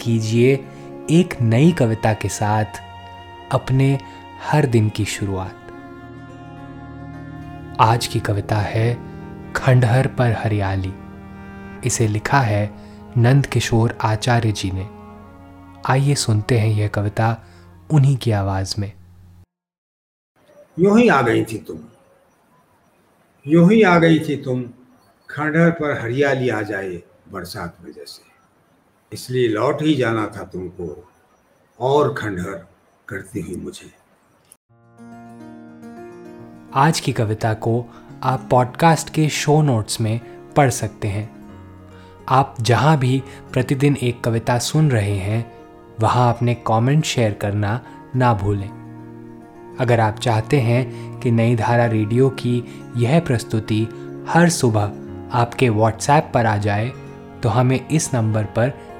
कीजिए एक नई कविता के साथ अपने हर दिन की शुरुआत। आज की कविता है खंडहर पर हरियाली। इसे लिखा है नंद किशोर आचार्य जी ने। आइए सुनते हैं यह कविता उन्हीं की आवाज़ में। यूँ ही आ गई थी तुम। यूँ ही आ गई थी तुम। खंडहर पर हरियाली आ जाए बरसात में जैसे इसलिए लौट ही जाना था तुमको। और खंडहर करती हुई मुझे। आज की कविता को आप पॉडकास्ट के शो नोट्स में पढ़ सकते हैं। आप जहाँ भी प्रतिदिन एक कविता सुन रहे हैं, वहाँ अपने कमेंट शेयर करना ना भूलें। अगर आप चाहते हैं कि नई धारा रेडियो की यह प्रस्तुति हर सुबह आपके व्हाट्सएप पर आ जाए तो हमें इस नंबर पर